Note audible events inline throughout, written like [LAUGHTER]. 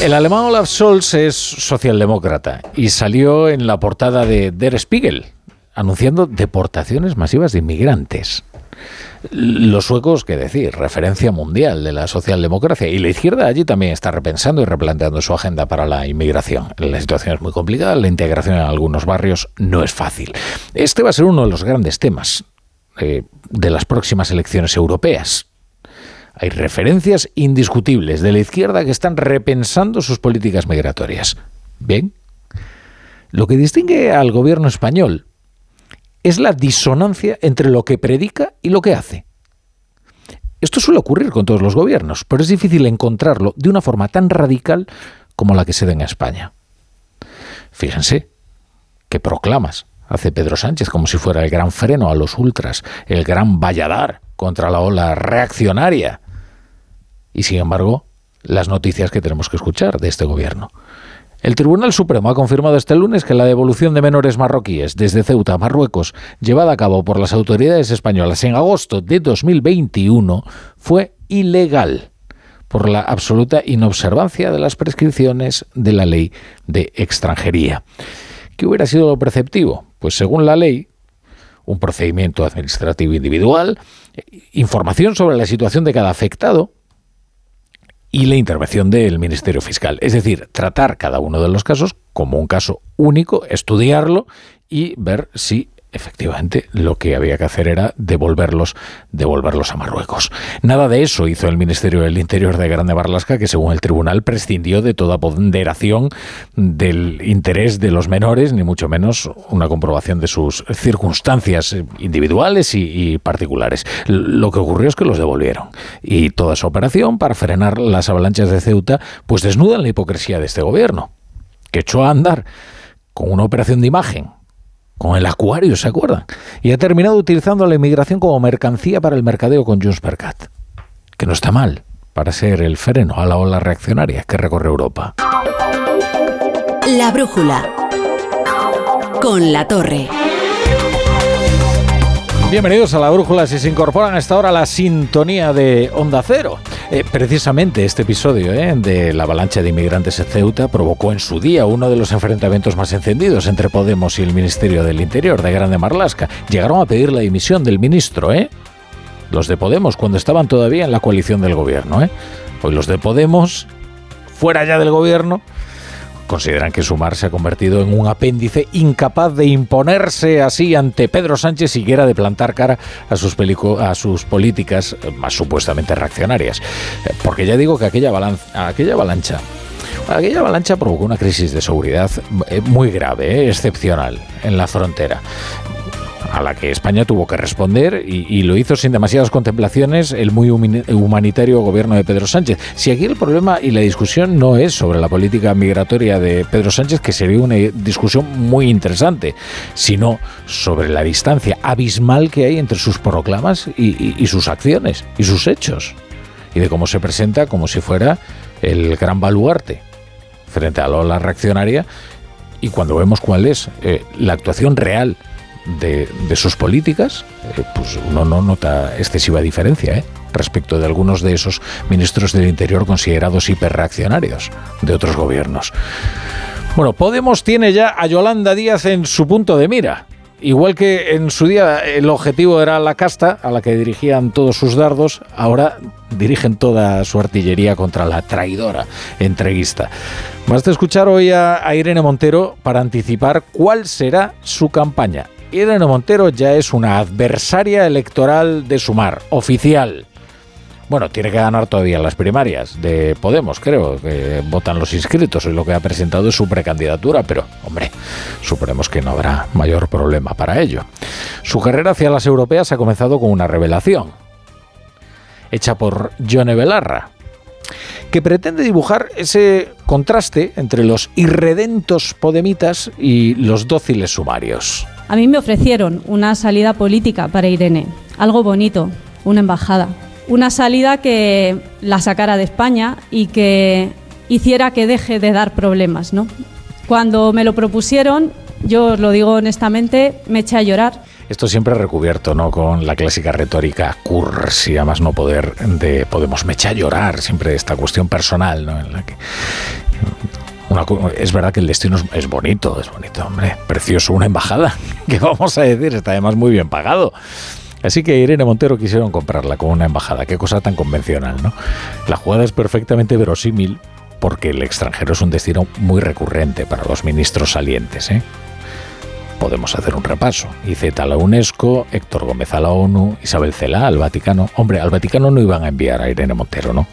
El alemán Olaf Scholz es socialdemócrata y salió en la portada de Der Spiegel anunciando deportaciones masivas de inmigrantes. Los suecos, qué decir, referencia mundial de la socialdemocracia. Y la izquierda allí también está repensando y replanteando su agenda para la inmigración. La situación es muy complicada, la integración en algunos barrios no es fácil. Este va a ser uno de los grandes temas eh, de las próximas elecciones europeas. Hay referencias indiscutibles de la izquierda que están repensando sus políticas migratorias. Bien, lo que distingue al gobierno español es la disonancia entre lo que predica y lo que hace. Esto suele ocurrir con todos los gobiernos, pero es difícil encontrarlo de una forma tan radical como la que se da en España. Fíjense, qué proclamas hace Pedro Sánchez como si fuera el gran freno a los ultras, el gran valladar contra la ola reaccionaria y sin embargo las noticias que tenemos que escuchar de este gobierno. El Tribunal Supremo ha confirmado este lunes que la devolución de menores marroquíes desde Ceuta a Marruecos, llevada a cabo por las autoridades españolas en agosto de 2021, fue ilegal por la absoluta inobservancia de las prescripciones de la ley de extranjería. ¿Qué hubiera sido lo preceptivo? Pues según la ley, un procedimiento administrativo individual, información sobre la situación de cada afectado, y la intervención del Ministerio Fiscal. Es decir, tratar cada uno de los casos como un caso único, estudiarlo y ver si efectivamente lo que había que hacer era devolverlos, devolverlos a Marruecos. Nada de eso hizo el Ministerio del Interior de Grande Barlasca, que según el tribunal prescindió de toda ponderación del interés de los menores, ni mucho menos una comprobación de sus circunstancias individuales y, particulares. Lo que ocurrió es que los devolvieron. Y toda esa operación para frenar las avalanchas de Ceuta, pues desnudan la hipocresía de este gobierno, que echó a andar con una operación de imagen con el acuario, ¿se acuerdan? Y ha terminado utilizando la inmigración como mercancía para el mercadeo con Junts per Cat, que no está mal para ser el freno a la ola reaccionaria que recorre Europa. La brújula con la torre. Bienvenidos a la brújula si se incorporan a esta hora la sintonía de Onda Cero. Eh, precisamente este episodio eh, de la avalancha de inmigrantes en Ceuta provocó en su día uno de los enfrentamientos más encendidos entre Podemos y el Ministerio del Interior de Grande Marlasca. Llegaron a pedir la dimisión del ministro, ¿eh? Los de Podemos, cuando estaban todavía en la coalición del gobierno, ¿eh? Hoy los de Podemos, fuera ya del gobierno, consideran que Sumar se ha convertido en un apéndice incapaz de imponerse así ante Pedro Sánchez siquiera de plantar cara a sus, a sus políticas más supuestamente reaccionarias. Eh, porque ya digo que aquella, aquella avalancha Aquella avalancha provocó una crisis de seguridad eh, muy grave, eh, excepcional, en la frontera a la que España tuvo que responder y, lo hizo sin demasiadas contemplaciones el muy humanitario gobierno de Pedro Sánchez. Si aquí el problema y la discusión no es sobre la política migratoria de Pedro Sánchez, que sería una discusión muy interesante, sino sobre la distancia abismal que hay entre sus proclamas y, sus acciones y sus hechos, y de cómo se presenta como si fuera el gran baluarte frente a la ola reaccionaria y cuando vemos cuál es eh, la actuación real de, sus políticas, eh, pues uno no nota excesiva diferencia ¿eh? respecto de algunos de esos ministros del Interior considerados hiperreaccionarios de otros gobiernos. Bueno, Podemos tiene ya a Yolanda Díaz en su punto de mira. Igual que en su día el objetivo era la casta, a la que dirigían todos sus dardos, ahora dirigen toda su artillería contra la traidora entreguista. Basta escuchar hoy a Irene Montero para anticipar cuál será su campaña. Irene Montero ya es una adversaria electoral de Sumar, oficial. Bueno, tiene que ganar todavía las primarias de Podemos, creo, que votan los inscritos y lo que ha presentado es su precandidatura, pero, hombre, suponemos que no habrá mayor problema para ello. Su carrera hacia las europeas ha comenzado con una revelación, hecha por Johnny Belarra, que pretende dibujar ese contraste entre los irredentos podemitas y los dóciles sumarios. A mí me ofrecieron una salida política para Irene, algo bonito, una embajada, una salida que la sacara de España y que hiciera que deje de dar problemas, ¿no? Cuando me lo propusieron, yo os lo digo honestamente, me eché a llorar. Esto siempre recubierto, ¿no? Con la clásica retórica cursi, a más no poder de Podemos. Me eché a llorar, siempre esta cuestión personal, ¿no? En la que es verdad que el destino es, bonito, es bonito, hombre, precioso, una embajada, [LAUGHS] que vamos a decir, está además muy bien pagado. Así que Irene Montero quisieron comprarla con una embajada, qué cosa tan convencional, ¿no? La jugada es perfectamente verosímil porque el extranjero es un destino muy recurrente para los ministros salientes, ¿eh? Podemos hacer un repaso. IZ a la UNESCO, Héctor Gómez a la ONU, Isabel Cela al Vaticano. Hombre, al Vaticano no iban a enviar a Irene Montero, ¿no?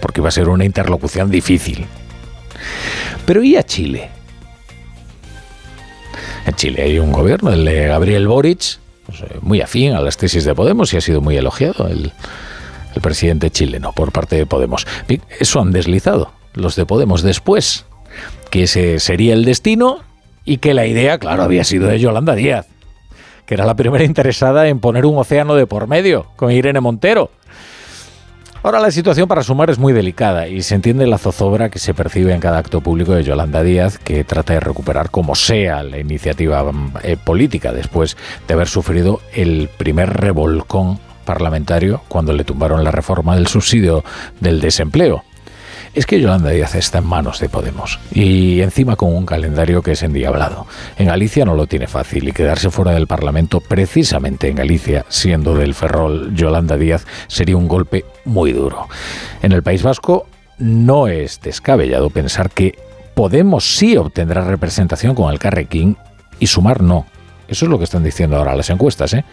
Porque iba a ser una interlocución difícil. Pero ¿y a Chile? En Chile hay un gobierno, el de Gabriel Boric, muy afín a las tesis de Podemos y ha sido muy elogiado el, el presidente chileno por parte de Podemos. Eso han deslizado los de Podemos después, que ese sería el destino y que la idea, claro, había sido de Yolanda Díaz, que era la primera interesada en poner un océano de por medio con Irene Montero. Ahora la situación para sumar es muy delicada y se entiende la zozobra que se percibe en cada acto público de Yolanda Díaz, que trata de recuperar como sea la iniciativa eh, política después de haber sufrido el primer revolcón parlamentario cuando le tumbaron la reforma del subsidio del desempleo es que Yolanda Díaz está en manos de Podemos y encima con un calendario que es endiablado. En Galicia no lo tiene fácil y quedarse fuera del Parlamento precisamente en Galicia, siendo del Ferrol Yolanda Díaz, sería un golpe muy duro. En el País Vasco no es descabellado pensar que Podemos sí obtendrá representación con el Carrequín y Sumar no. Eso es lo que están diciendo ahora las encuestas, ¿eh?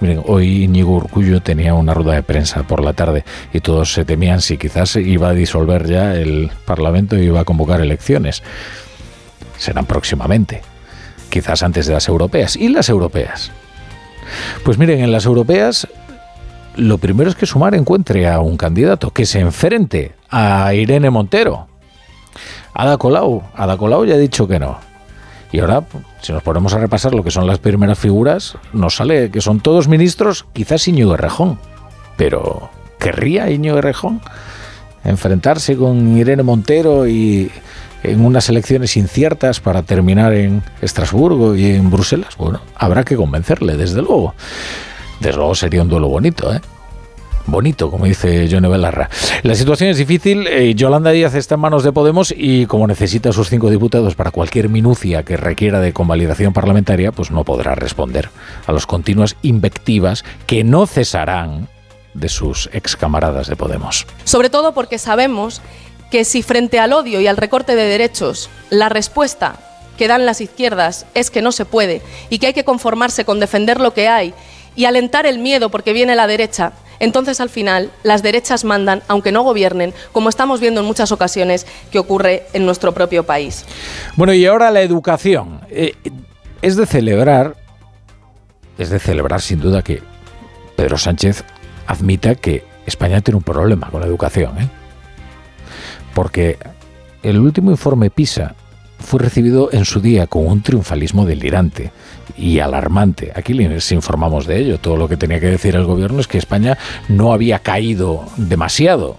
Miren, hoy Íñigo Urcullo tenía una rueda de prensa por la tarde y todos se temían si quizás iba a disolver ya el Parlamento y iba a convocar elecciones. Serán próximamente, quizás antes de las europeas. ¿Y las europeas? Pues miren, en las europeas lo primero es que Sumar encuentre a un candidato que se enfrente a Irene Montero. Ada Colau, Ada Colau ya ha dicho que no. Y ahora, si nos ponemos a repasar lo que son las primeras figuras, nos sale que son todos ministros, quizás Iñigo Rejón. Pero, ¿querría Iñigo Rejón enfrentarse con Irene Montero y en unas elecciones inciertas para terminar en Estrasburgo y en Bruselas? Bueno, habrá que convencerle, desde luego. Desde luego sería un duelo bonito, ¿eh? Bonito, como dice Johnny Belarra. La situación es difícil. Eh, Yolanda Díaz está en manos de Podemos y como necesita sus cinco diputados para cualquier minucia que requiera de convalidación parlamentaria, pues no podrá responder a las continuas invectivas que no cesarán de sus ex camaradas de Podemos. Sobre todo porque sabemos que si frente al odio y al recorte de derechos la respuesta que dan las izquierdas es que no se puede y que hay que conformarse con defender lo que hay y alentar el miedo porque viene la derecha, entonces al final las derechas mandan, aunque no gobiernen, como estamos viendo en muchas ocasiones que ocurre en nuestro propio país. Bueno, y ahora la educación. Eh, es de celebrar, es de celebrar sin duda que Pedro Sánchez admita que España tiene un problema con la educación, ¿eh? porque el último informe PISA fue recibido en su día con un triunfalismo delirante y alarmante. Aquí les informamos de ello. Todo lo que tenía que decir el gobierno es que España no había caído demasiado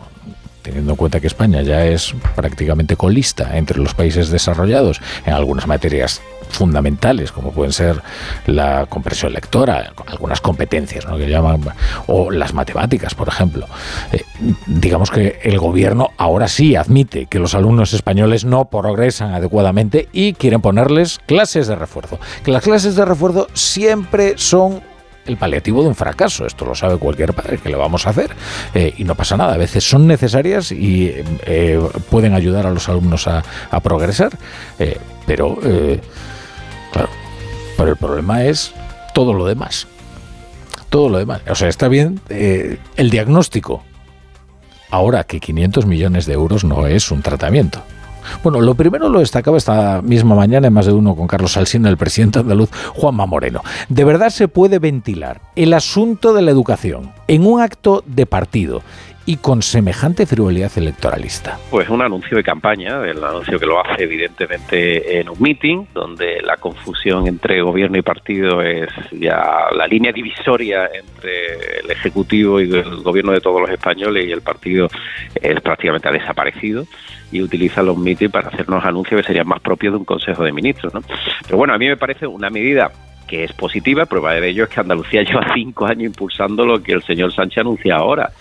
teniendo en cuenta que España ya es prácticamente colista entre los países desarrollados en algunas materias fundamentales, como pueden ser la comprensión lectora, algunas competencias ¿no? que llaman, o las matemáticas, por ejemplo. Eh, digamos que el gobierno ahora sí admite que los alumnos españoles no progresan adecuadamente y quieren ponerles clases de refuerzo. Que las clases de refuerzo siempre son el paliativo de un fracaso. Esto lo sabe cualquier padre que le vamos a hacer eh, y no pasa nada. A veces son necesarias y eh, pueden ayudar a los alumnos a, progresar, eh, pero claro, pero el problema es todo lo demás. Todo lo demás. O sea, está bien el diagnóstico. Ahora que 500 millones de euros no es un tratamiento. Bueno, lo primero lo destacaba esta misma mañana en más de uno con Carlos Alsina, el presidente andaluz Juanma Moreno. De verdad se puede ventilar el asunto de la educación en un acto de partido y con semejante frivolidad electoralista? Pues un anuncio de campaña, el anuncio que lo hace evidentemente en un meeting, donde la confusión entre gobierno y partido es ya la línea divisoria entre el Ejecutivo y el gobierno de todos los españoles y el partido es prácticamente ha desaparecido y utiliza los meetings para hacernos anuncios que serían más propios de un Consejo de Ministros. ¿no? Pero bueno, a mí me parece una medida que es positiva, prueba de ello es que Andalucía [LAUGHS] lleva cinco años impulsando lo que el señor Sánchez anuncia ahora.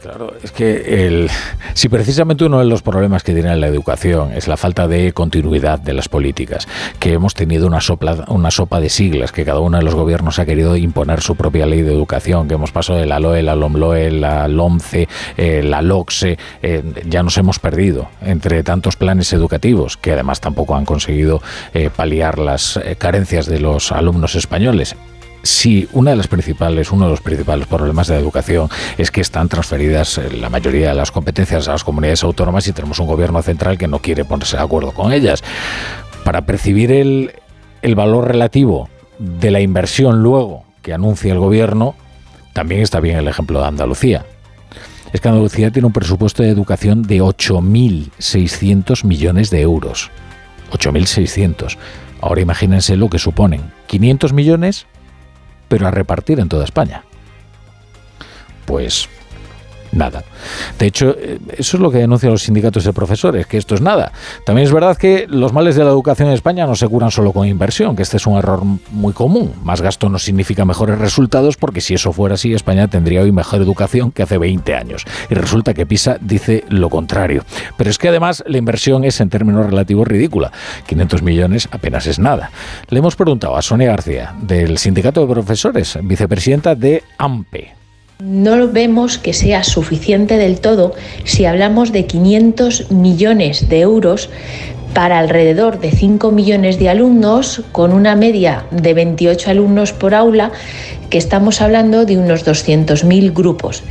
Claro, es que el, si precisamente uno de los problemas que tiene la educación es la falta de continuidad de las políticas, que hemos tenido una, sopla, una sopa de siglas, que cada uno de los gobiernos ha querido imponer su propia ley de educación, que hemos pasado de la LOE, la LOMLOE, la LOMCE, eh, la LOCSE, eh, ya nos hemos perdido entre tantos planes educativos, que además tampoco han conseguido eh, paliar las eh, carencias de los alumnos españoles si una de las principales, uno de los principales problemas de la educación es que están transferidas eh, la mayoría de las competencias a las comunidades autónomas y tenemos un gobierno central que no quiere ponerse de acuerdo con ellas. Para percibir el, el valor relativo de la inversión luego que anuncia el gobierno, también está bien el ejemplo de Andalucía. Es que Andalucía tiene un presupuesto de educación de 8.600 millones de euros. 8.600. Ahora imagínense lo que suponen. 500 millones pero a repartir en toda España. Pues nada. De hecho, eh, eso es lo que denuncian los sindicatos de profesores, que esto es nada. También es verdad que los males de la educación en España no se curan solo con inversión, que este es un error muy común. Más gasto no significa mejores resultados, porque si eso fuera así, España tendría hoy mejor educación que hace 20 años. Y resulta que PISA dice lo contrario. Pero es que además la inversión es en términos relativos ridícula. 500 millones apenas es nada. Le hemos preguntado a Sonia García, del Sindicato de Profesores, vicepresidenta de AMPE, no vemos que sea suficiente del todo si hablamos de 500 millones de euros para alrededor de 5 millones de alumnos, con una media de 28 alumnos por aula, que estamos hablando de unos 200.000 grupos.